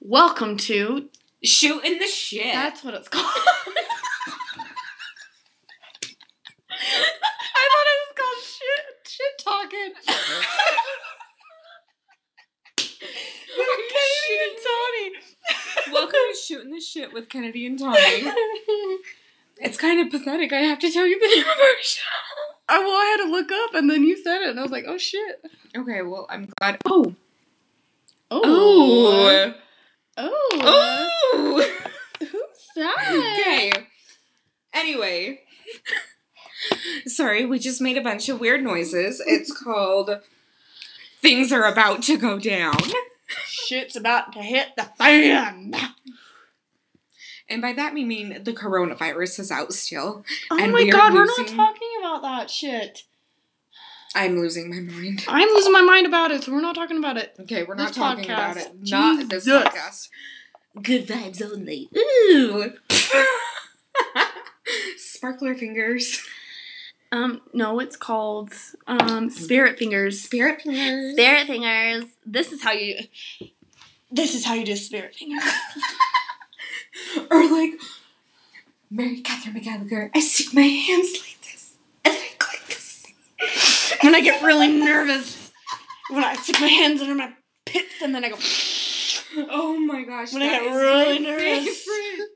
Welcome to. Shooting the shit. That's what it's called. I thought it was called shit shit talking. Kennedy and Tony. Welcome to Shooting the Shit with Kennedy and Tony. It's kind of pathetic. I have to tell you the name of our show. I, well, I had to look up, and then you said it, and I was like, "Oh shit!" Okay, well, I'm glad. Oh. Oh. Oh. Oh. Oh. Who's that? Okay. Anyway. Sorry, we just made a bunch of weird noises. It's called Things Are About to Go Down. Shit's about to hit the fan. And by that we mean the coronavirus is out still. Oh And my we are god, we're not losing- talking about that shit. I'm losing my mind. I'm losing my mind about it, so we're not talking about it. Okay, we're not This talking about it. Not this podcast. Good vibes only. Ooh. Sparkler fingers. Um, no, it's called um Spirit Fingers. Spirit fingers. Spirit Fingers. This is how you. This is how you do Spirit Fingers. or like Mary Katherine McGallagher. I stick my hands like this. And then I click this. When I get really nervous, when I stick my hands under my pits and then I go. Oh my gosh. When I get really nervous. favorite.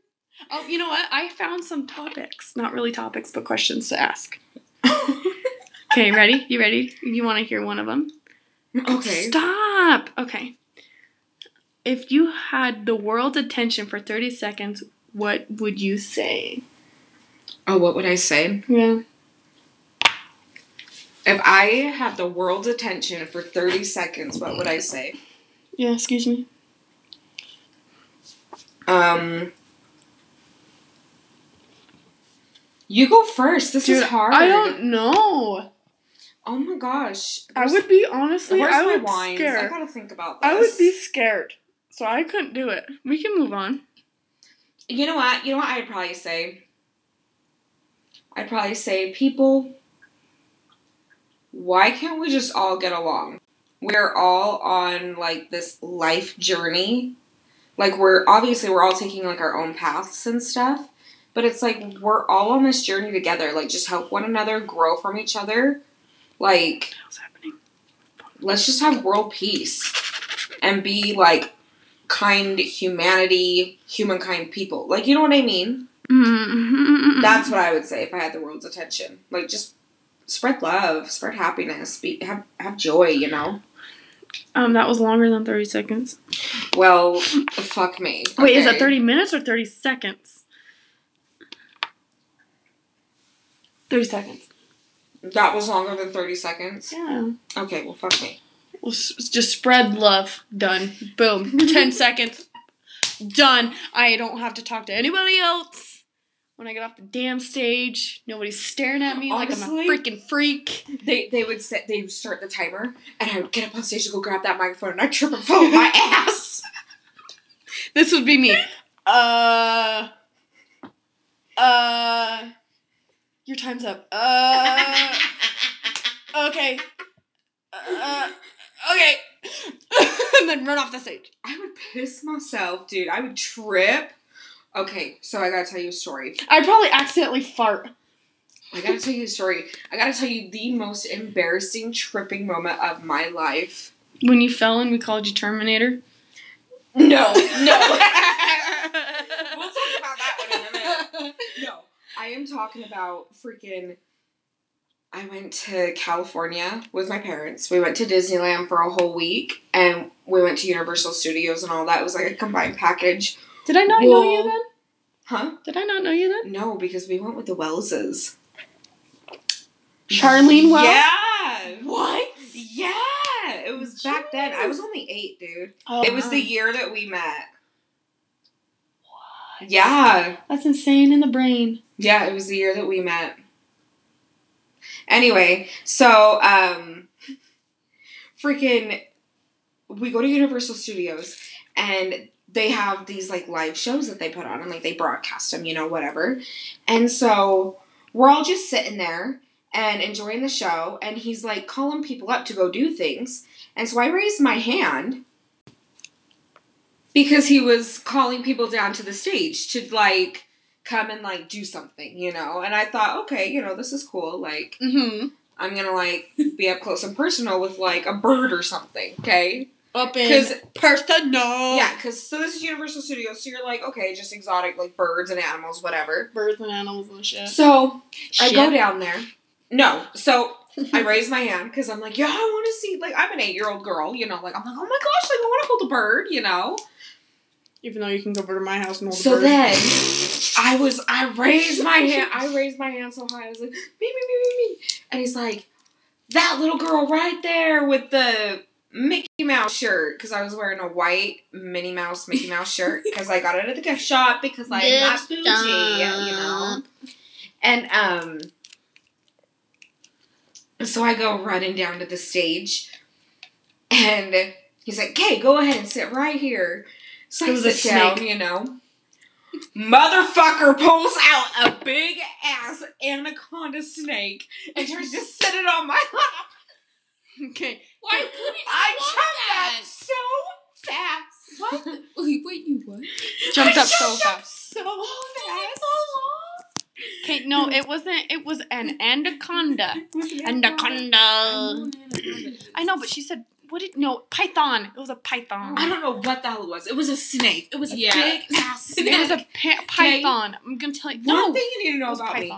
Oh, you know what? I found some topics. Not really topics, but questions to ask. Okay, ready? You ready? You want to hear one of them? okay. Stop. Okay. If you had the world's attention for 30 seconds, what would you say? Oh, what would I say? Yeah. If I had the world's attention for 30 seconds, what would I say? Yeah, excuse me. Um. You go first. This is hard. I don't know. Oh my gosh. I would be honestly, Where's I my would wines? I gotta think about this. I would be scared. So I couldn't do it. We can move on. You know what? You know what I'd probably say? I'd probably say, people, why can't we just all get along? We're all on like this life journey. Like we're obviously we're all taking like our own paths and stuff. But it's like we're all on this journey together. Like just help one another grow from each other. Like happening? let's just have world peace and be like kind humanity humankind people like you know what i mean Mm-hmm. that's what i would say if i had the world's attention like just spread love spread happiness be have, have joy you know um. That was longer than thirty seconds. well fuck me Wait, is that thirty minutes or thirty seconds? Thirty seconds. that was longer than 30 seconds Yeah. okay well fuck me Well, s- just spread love. Done. Boom. Ten seconds. Done. I don't have to talk to anybody else. When I get off the damn stage, nobody's staring at me like I'm a freaking freak. they they would set they would start the timer and i would get up on stage to go grab that microphone and I'd trip and fall on my ass This would be me. Uh. Uh. Your time's up. Uh. Okay. Uh. Okay. and then run off the stage. I would piss myself, dude. I would trip. Okay, so I gotta tell you a story. I'd probably accidentally fart. I gotta tell you a story. I gotta tell you the most embarrassing tripping moment of my life. When you fell and we called you Terminator. No, no. we'll talk about that one in a minute. No, I am talking about freaking. I went to California with my parents. We went to Disneyland for a whole week, and we went to Universal Studios and all that. It was like a combined package. Did I not know you then? Huh? Did I not know you then? No, because we went with the Wellses. Charlene Wells? Yeah. What? Yeah. It was back then. I was only eight, dude. Oh, it was the year that we met. What? Yeah. That's insane in the brain. Yeah, it was the year that we met. Anyway, so um freaking we go to Universal Studios and they have these like live shows that they put on and like they broadcast them, you know, whatever. And so we're all just sitting there and enjoying the show and he's like calling people up to go do things. And so I raised my hand because he was calling people down to the stage to like come and like do something, you know. And I thought, okay, you know, this is cool. Like Mm-hmm. I'm gonna like be up close and personal with like a bird or something, okay? Up in 'Cause- personal. Yeah, because so this is Universal Studios, so you're like, okay, just exotic like birds and animals, whatever. Birds and animals and shit. So I go down there. No, so I raise my hand because I'm like, yeah, I want to see. Like, I'm an eight year old girl, you know. Like, I'm like, oh my gosh, like I want to hold a bird, you know. Even though you can go over to my house and hold a So then I was, I raised my hand, I raised my hand so high, I was like, me, me, me, me, me. And he's like, that little girl right there with the Mickey Mouse shirt, because I was wearing a white Minnie Mouse, Mickey Mouse shirt, because I got it at the gift shop, because I'm not bougie, you know. And, um, so I go running down to the stage, and he's like, okay, go ahead and sit right here. So It I was sit down, snake. you know. Motherfucker pulls out a big ass anaconda snake and tries to set it on my lap. Okay. Why would you I want jumped that? up so fast. What? Wait, wait, you what? Jumped I up so jumped up fast. so oh, fast. Okay, no, it wasn't. It was an anaconda. Anaconda. I know, but she said, "What did no python?" It was a python. I don't know what the hell it was. It was a snake. It was a Yeah. big ass snake. It was a pa- python. I'm gonna tell you. One No, thing you need to know was about me: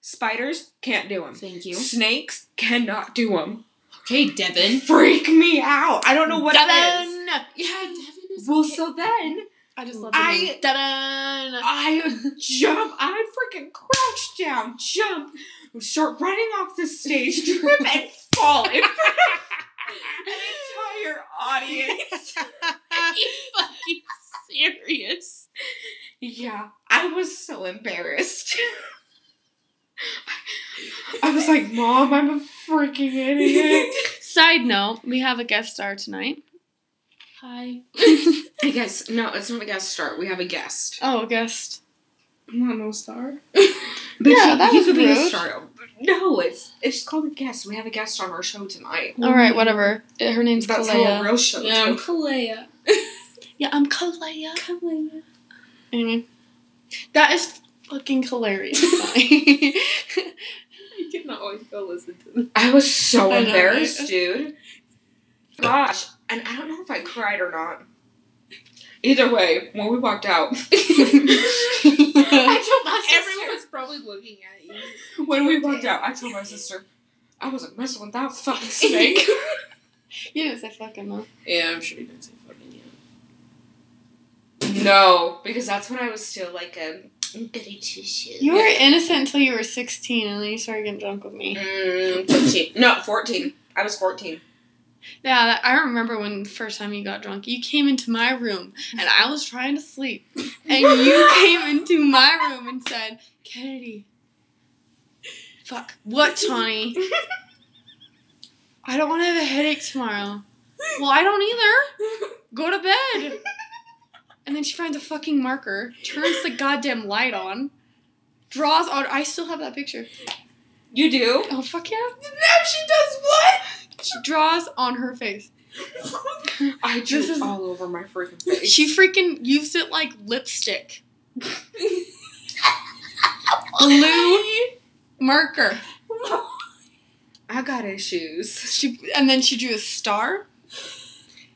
spiders can't do them. Thank you. Snakes cannot do them. Okay, Devin. Freak me out. I don't know what it is. Devin! Yeah, Devin is. Well, okay. so then I just love the I- name. Devin. I jump. I freaking crouch down, jump, start running off the stage, trip and fall in front of an entire audience. Are you fucking serious? Yeah, I was so embarrassed. I was like, Mom, I'm a freaking idiot. Side note: We have a guest star tonight. Hi. I guess no, it's not a guest star. We have a guest. Oh, a guest. Not no star. But Yeah, he, that he was could be a star. No, it's it's called a guest. We have a guest on our show tonight. All right, whatever. Uh, Her name's That's how a Kalea. real show. Yeah, I'm too. Kalea. Yeah, I'm Kalea. Kalea. Anyway, that is fucking hilarious. Funny. You can always go listen to them. I was so I embarrassed, right? dude. Gosh, and I don't know if I cried or not. Either way, when we walked out, I told my sister. Everyone's probably looking at you. when we oh, walked out, I told my sister, I wasn't messing with that fucking snake. you didn't say fucking though. Yeah, I'm sure you didn't say fucking yet. no, because that's when I was still like a shoes. You were innocent until you were 16, and then you started getting drunk with me. Mm, 15. No, 14. I was 14. Yeah, I remember when the first time you got drunk. You came into my room, and I was trying to sleep, and you came into my room and said, "Kennedy, fuck, what, Tawny? I don't want to have a headache tomorrow." Well, I don't either. Go to bed. And then she finds a fucking marker, turns the goddamn light on, draws on. I still have that picture. You do? Oh fuck yeah! Now she does what? She draws on her face. I drew This is- all over my freaking face. She freaking used it like lipstick. Blue marker. I got issues. She and then she drew a star.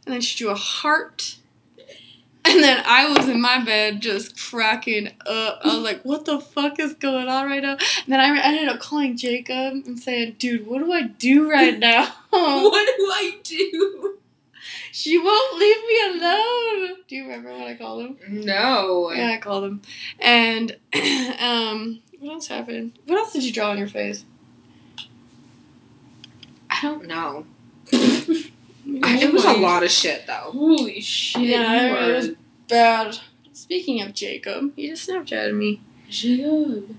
And then she drew a heart. And then I was in my bed just cracking up. I was like, what the fuck is going on right now? And then I ended up calling Jacob and saying, dude, what do I do right now? what do I do? she won't leave me alone. Do you remember what I called him? No. Yeah, I called him. And um, what else happened? What else did you draw on your face? I don't know. I, it was a lot of shit though. Holy shit. Yeah, it was bad. Speaking of Jacob, he just Snapchatted me. Jacob.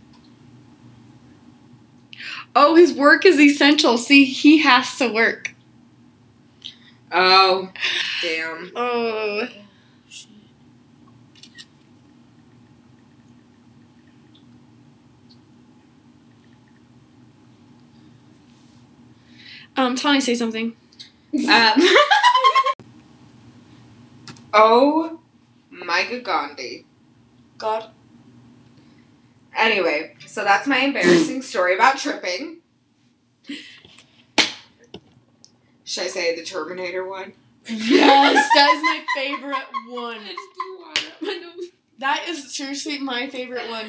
Oh, his work is essential. See, he has to work. Oh, damn. Oh. Shit. Um, Tawny, say something. Um, oh Micah Gandhi. God. Anyway, so that's my embarrassing story about tripping. Should I say the Terminator one? Yes, that is my favorite one. I just blew water out. That is seriously my favorite one.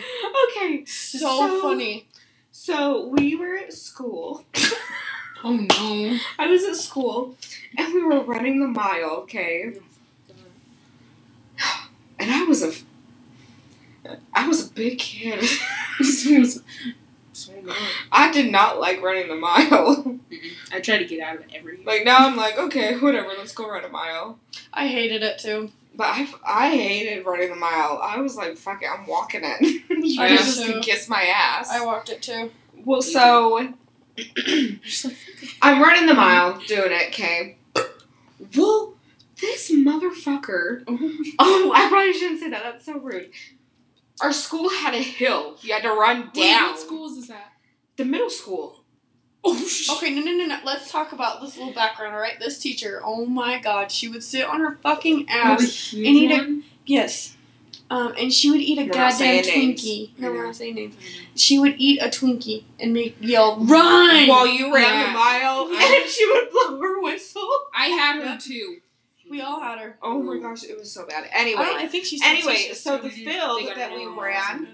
Okay, So, So- funny. so we were at school. Oh no. I was at school and we were running the mile, okay? And I was a I was a big kid. I did not like running the mile. Mm-hmm. I try to get out of it every Like now I'm like, okay, whatever, let's go run a mile. I hated it too. But I, I hated running the mile. I was like, fuck it, I'm walking it. you I guys just too. can kiss my ass. I walked it too. well, so I'm running the mile, doing it, okay? Well, this motherfucker. oh, Oh, I probably shouldn't say that. That's so rude. Our school had a hill. You had to run Wait, down. what school is this at? The middle school. Oh shit. Okay, no, no, no, no. Let's talk about this little background, alright? This teacher, oh my god, she would sit on her fucking Oh, the ass. and eat a- Yes. Um, and she would eat a We're goddamn saying names. Twinkie. I No, we're not saying names. She would eat a Twinkie and make yell, run! While you ran Yeah. the mile, and she would blow her whistle. I had her Yep. too. We all had her. Oh my gosh, it was so bad. Anyway, I think she's anyway, teaches so the They field that we ran,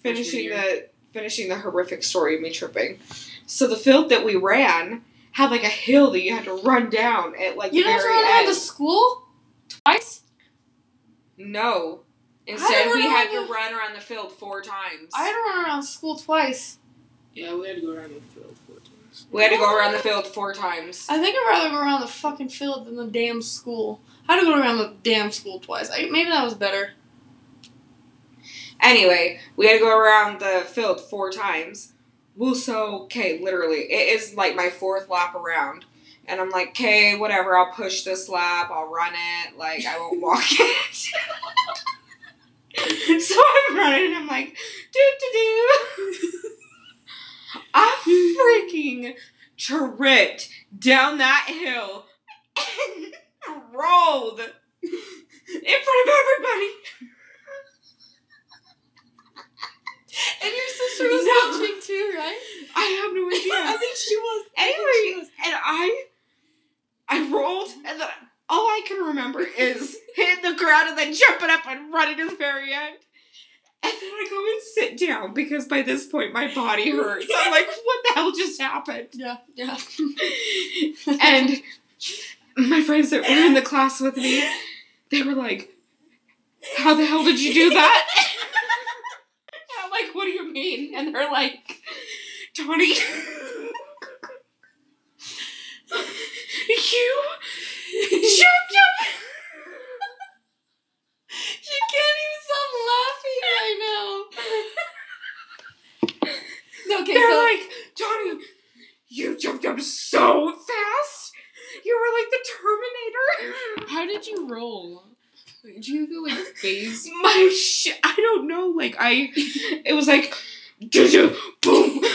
finishing the finishing the horrific story of me tripping. So the field that we ran had like a hill that you had to run down at like You the guys very run around end. the school twice? No. Instead, we had to the- run around the field four times. I had to run around school twice. Yeah, we had to go around the field four times. We had to go around the field four times. I think I'd rather go around the fucking field than the damn school. I had to go around the damn school twice. I, maybe that was better. Anyway, we had to go around the field four times. Well, so, okay, literally, it is like my fourth lap around. And I'm like, okay, whatever, I'll push this lap, I'll run it, like, I won't walk it. so I'm running, and I'm like, do do do. I freaking tripped down that hill and rolled in front of everybody. And your sister was No. watching too, right? I have no idea. I think she was. anyway, she was. and I, I rolled, and then all I can remember is hitting the ground and then jumping up and running to the very end. And then I go and sit down because by this point my body hurts. I'm like, what the hell just happened? Yeah, yeah. And my friends that were in the class with me, they were like, how the hell did you do that? and I'm like, what do you mean? And they're like, Tony, you jumped up. she can't even stop laughing right now. No, okay, They're so like, Johnny, you jumped up so fast. You were like the Terminator. How did you roll? Did you go like phase? My shit, I don't know. Like I, it was like, "Doo-doo, boom.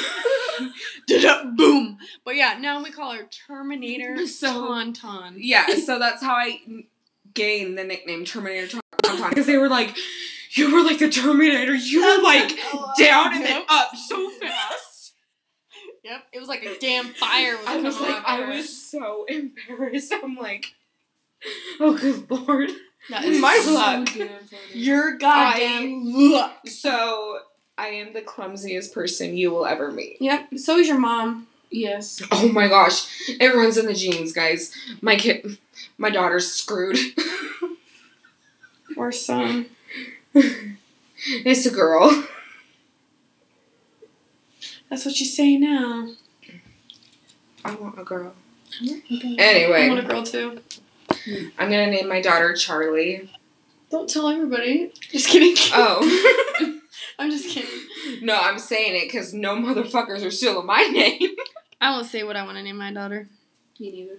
Boom. But yeah, now we call her Terminator So- Tauntaun. yeah, so that's how I gained the nickname Terminator Tauntaun because they were like, you were like the Terminator. You were like down and then up so fast. Yep, it was like a damn fire was I was like, I was so embarrassed. I'm like, oh good lord. That is my So luck. damn funny. Your goddamn luck. So I am the clumsiest person you will ever meet. Yep, so is your mom. Yes. Oh my gosh, it runs in the genes, guys. My kid, my daughter's screwed. Or son. it's a girl. That's what you say now. I want a girl. Anyway. I want a girl too. I'm gonna name my daughter Charlie. Don't tell everybody. Just kidding. Oh. I'm just kidding. no, I'm saying it because no motherfuckers are still stealing my name. I won't say what I want to name my daughter. Me neither.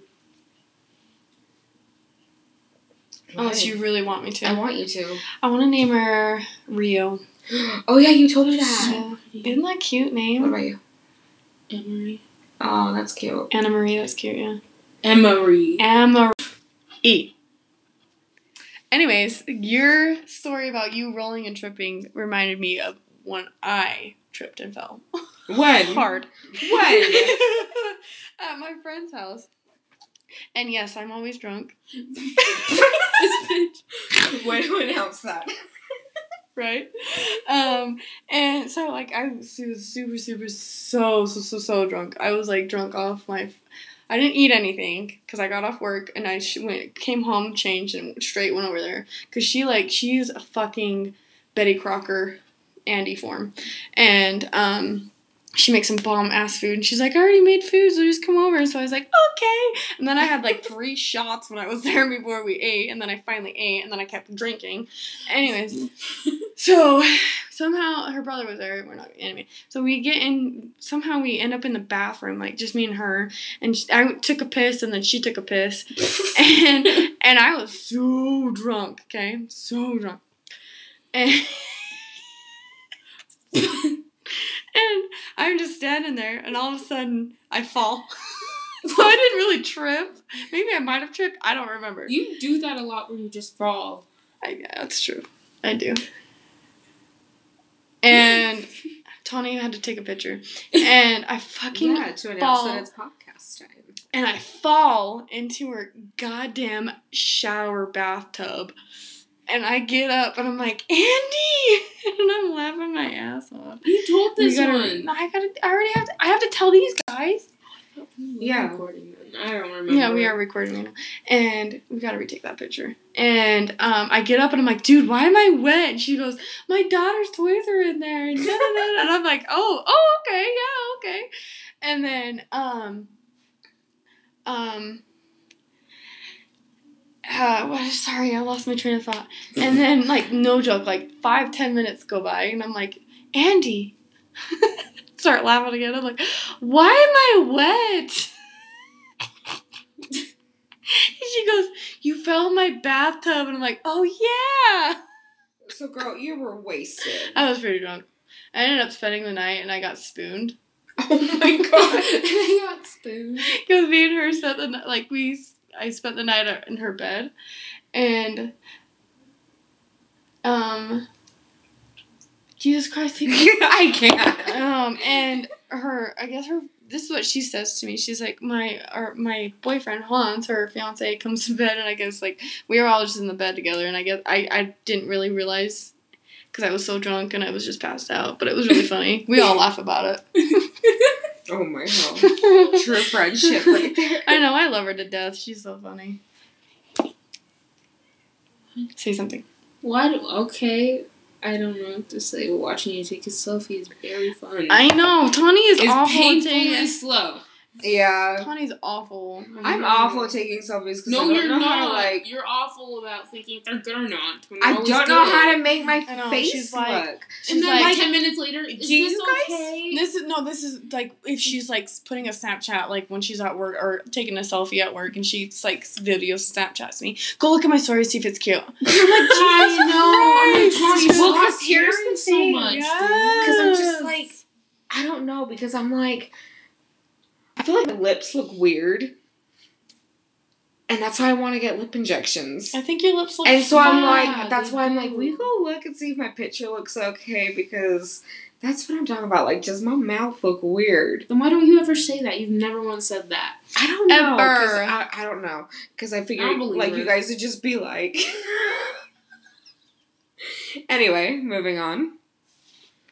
Unless you really want me to. I want you to. I want to name her Rio. Oh yeah, you told me that. Yeah. Isn't that a cute name? What about you? Emery. Oh, that's cute. Anna Marie, that's cute, yeah. Emery. Amarie. Anyways, your story about you rolling and tripping reminded me of when I tripped and fell When? hard When? at my friend's house. And yes, I'm always drunk, This bitch. Way to announce that. right? Um, and so like I was super, super, super, so, so, so, so drunk. I was like drunk off my. I didn't eat anything because I got off work and I sh- went came home, changed, and straight went over there because she like she's a fucking Betty Crocker, Andy form, and um. She makes some bomb ass food, and she's like, "I already made food, so just come over." And so I was like, "Okay." And then I had like three shots when I was there before we ate, and then I finally ate, and then I kept drinking. Anyways, so somehow her brother was there. We're not anyway. So we get in. Somehow we end up in the bathroom, like just me and her. And sh I took a piss, and then she took a piss, and and I was so drunk. Okay, so drunk, and. And I'm just standing there, and all of a sudden I fall. so I didn't really trip. Maybe I might have tripped. I don't remember. You do that a lot where you just fall. I, yeah, that's true. I do. And Tony had to take a picture, and I fucking Yeah, to announce fall. that it's podcast time. and I fall into her goddamn shower bathtub. And I get up and I'm like, Andy! And I'm laughing my ass off. You told We this gotta, one. I gotta, I already have to, I have to tell these guys. Yeah. Recording then. I don't remember. Yeah, we are recording right now. And we gotta retake that picture. And um, I get up and I'm like, dude, why am I wet? And she goes, my daughter's toys are in there. And, and I'm like, oh, oh, okay, yeah, okay. And then, um, um, uh, well, sorry, I lost my train of thought. And then, like, no joke, like five, ten minutes go by, and I'm like, Andy. Start laughing again. I'm like, why am I wet? She goes, You fell in my bathtub. And I'm like, Oh, yeah. So, girl, you were wasted. I was pretty drunk. I ended up spending the night and I got spooned. Oh my god. I got spooned. Because me and her spent the night, like, we, I spent the night in her bed. And, um, Jesus Christ. I can't. um, and her, I guess her, this is what she says to me. She's like, my, or my boyfriend Hans, her fiance, comes to bed, and I guess like we were all just in the bed together, and I guess I, I didn't really realize because I was so drunk and I was just passed out, but it was really funny. We all laugh about it. Oh my god. True friendship right there. I know, I love her to death. She's so funny. Say something. Why do, okay. I don't know what to say. Watching you take a selfie is very fun. I know Tawny is it's awful. at painfully slow. Yeah. Tawny's awful. I'm awful at taking selfies because No, I don't you're know not. how to like. You're awful about thinking if they're good or not. when I don't know good. how to make my I know, face she's like- look. She's And then like, ten minutes later, is Do this you guys- okay? This is no. This is like if she's like putting a Snapchat, like when she's at work or taking a selfie at work, and she's like video Snapchats me. Go look at my story, see if it's cute. I'm like, I know. Jesus I'm Christ. trying Well, to 'cause here's the so thing, much. Because I'm just like, I don't know. Because I'm like, I feel like my lips look weird, and that's why I want to get lip injections. I think your lips look. And so I'm like, that's why I'm like, we go look and see if my picture looks okay because that's what I'm talking about. Like, does my mouth look weird? Then why don't you ever say that? You've never once said that. I don't know. Ever. I, I don't know. Because I figured, I like, you guys would just be like. anyway, moving on.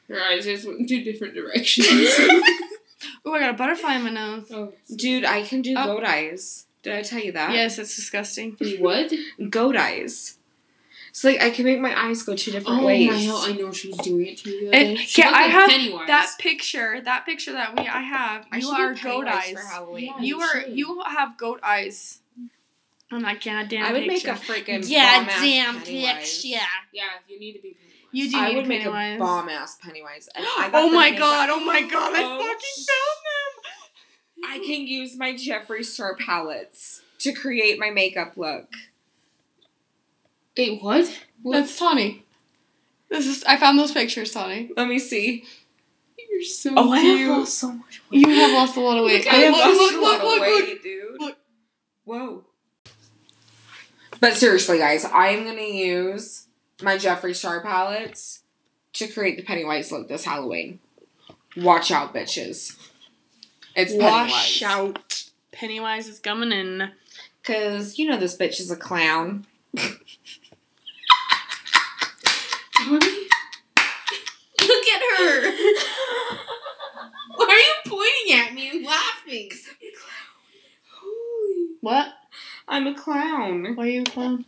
Your eyes just went in two different directions. Oh, I got a butterfly in my nose. oh. Dude, I can do Oh. goat eyes. Did I tell you that? Yes, it's disgusting. What? Goat eyes. So, like, I can make my eyes go two different Oh ways. my hell! I know she was doing it to me the other It- day. She yeah, I like have Pennywise. That picture, that picture that we I have, I you should do are goat eyes. For Halloween. Yeah. You you are should. you have goat eyes. On that goddamn I would make a freaking yeah, damn picture. Yeah, Yeah, you need to be Pennywise. You do I need would make Pennywise. a bomb ass Pennywise. And I got Oh my makeup- god! Oh my god! I Oh, fucking found them. I can use my Jeffree Star palettes to create my makeup look. Wait, what? what? That's Tawny. This is I found those pictures, Tawny. Let me see. You're so Oh, I cute. have lost so much weight. You have lost a lot of weight. Look I have look, lost look, a look, lot of look, look. weight, dude. Look. Whoa. But seriously, guys, I'm gonna use my Jeffree Star palettes to create the Pennywise look this Halloween. Watch out, bitches. It's Wash Pennywise. out. Pennywise is coming in. Cause you know this bitch is a clown. Look at her. Why are you pointing at me and laughing? What? I'm a clown. Why are you a clown?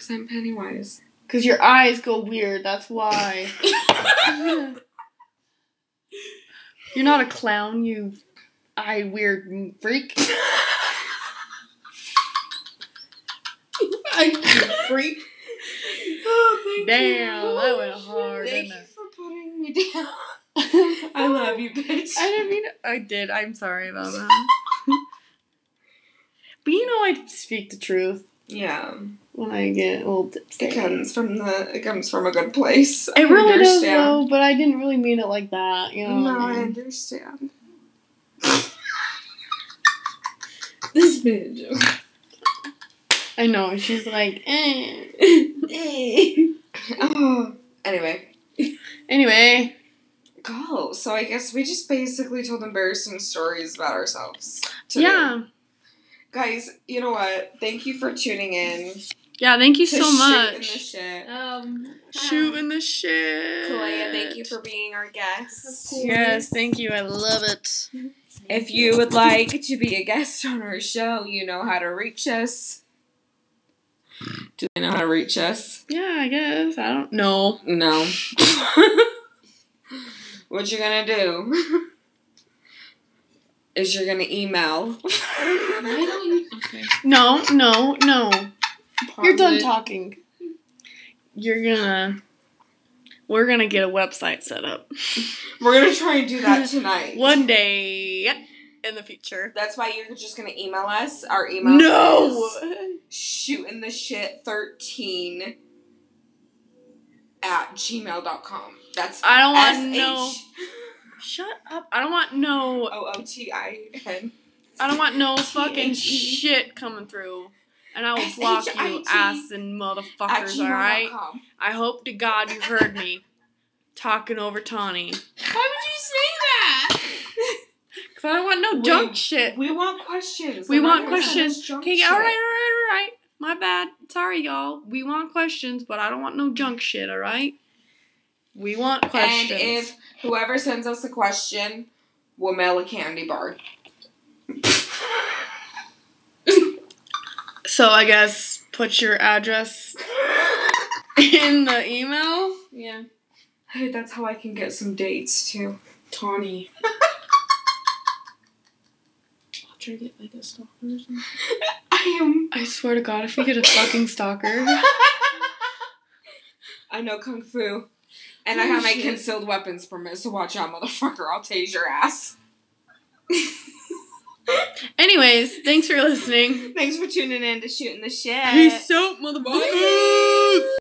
Cause I'm Pennywise. Because your eyes go weird. That's why. You're not a clown, you eye weird freak. I freak. Oh, thank Damn, you. that went hard, Thank you it? for putting me down. I I love you, bitch. I didn't mean I did. I'm sorry about that. but you know I speak the truth Yeah, when I get little it comes from the. It comes from a good place. I It really does understand. though, but I didn't really mean it like that, you know. No, I I understand. This has been a joke. I know. She's like, eh. Oh. Anyway, Anyway, go. So I guess we just basically told embarrassing stories about ourselves. Today. yeah. Guys, you know what? Thank you for tuning in. Yeah, thank you so Shoot in much. the shit. Um, Shooting the shit. Kalea, thank you for being our guest. Yes, thank you. I love it. If you would like to be a guest on our show, you know how to reach us. Do they know how to reach us? Yeah, I guess. I don't know. No. what you're gonna do is you're gonna email. Why don't? Okay. No, no, no. You're done it. talking. You're gonna. We're gonna get a website set up We're gonna try and do that tonight. one day in the future. That's why you're just gonna email us. Our email No. is shooting the shit 13 at gmail.com. That's I don't want S no. Shut up! I don't want no. O O T I N. I don't want no fucking shit coming through. And I will block you, ass and motherfuckers. All right. I hope to God you heard me talking over Tawny. Why would you say that? Cause I don't want no We- junk shit. We want questions. We want gonna send us questions. Okay, shit. all right, all right, all right. My bad. Sorry, y'all. We want questions, but I don't want no junk shit. All right. We want questions. And if whoever sends us a question, we'll mail a candy bar. So I guess put your address in the email. Yeah. Hey, that's how I can get some dates too. Tawny. I'll try to get like a stalker or something. I am. I swear to God, if we get a fucking stalker. I know kung fu, and I have my concealed weapons permit. So watch out, motherfucker! I'll tase your ass. Anyways, thanks for listening. Thanks for tuning in to shooting the shit. Peace out, motherfuckers.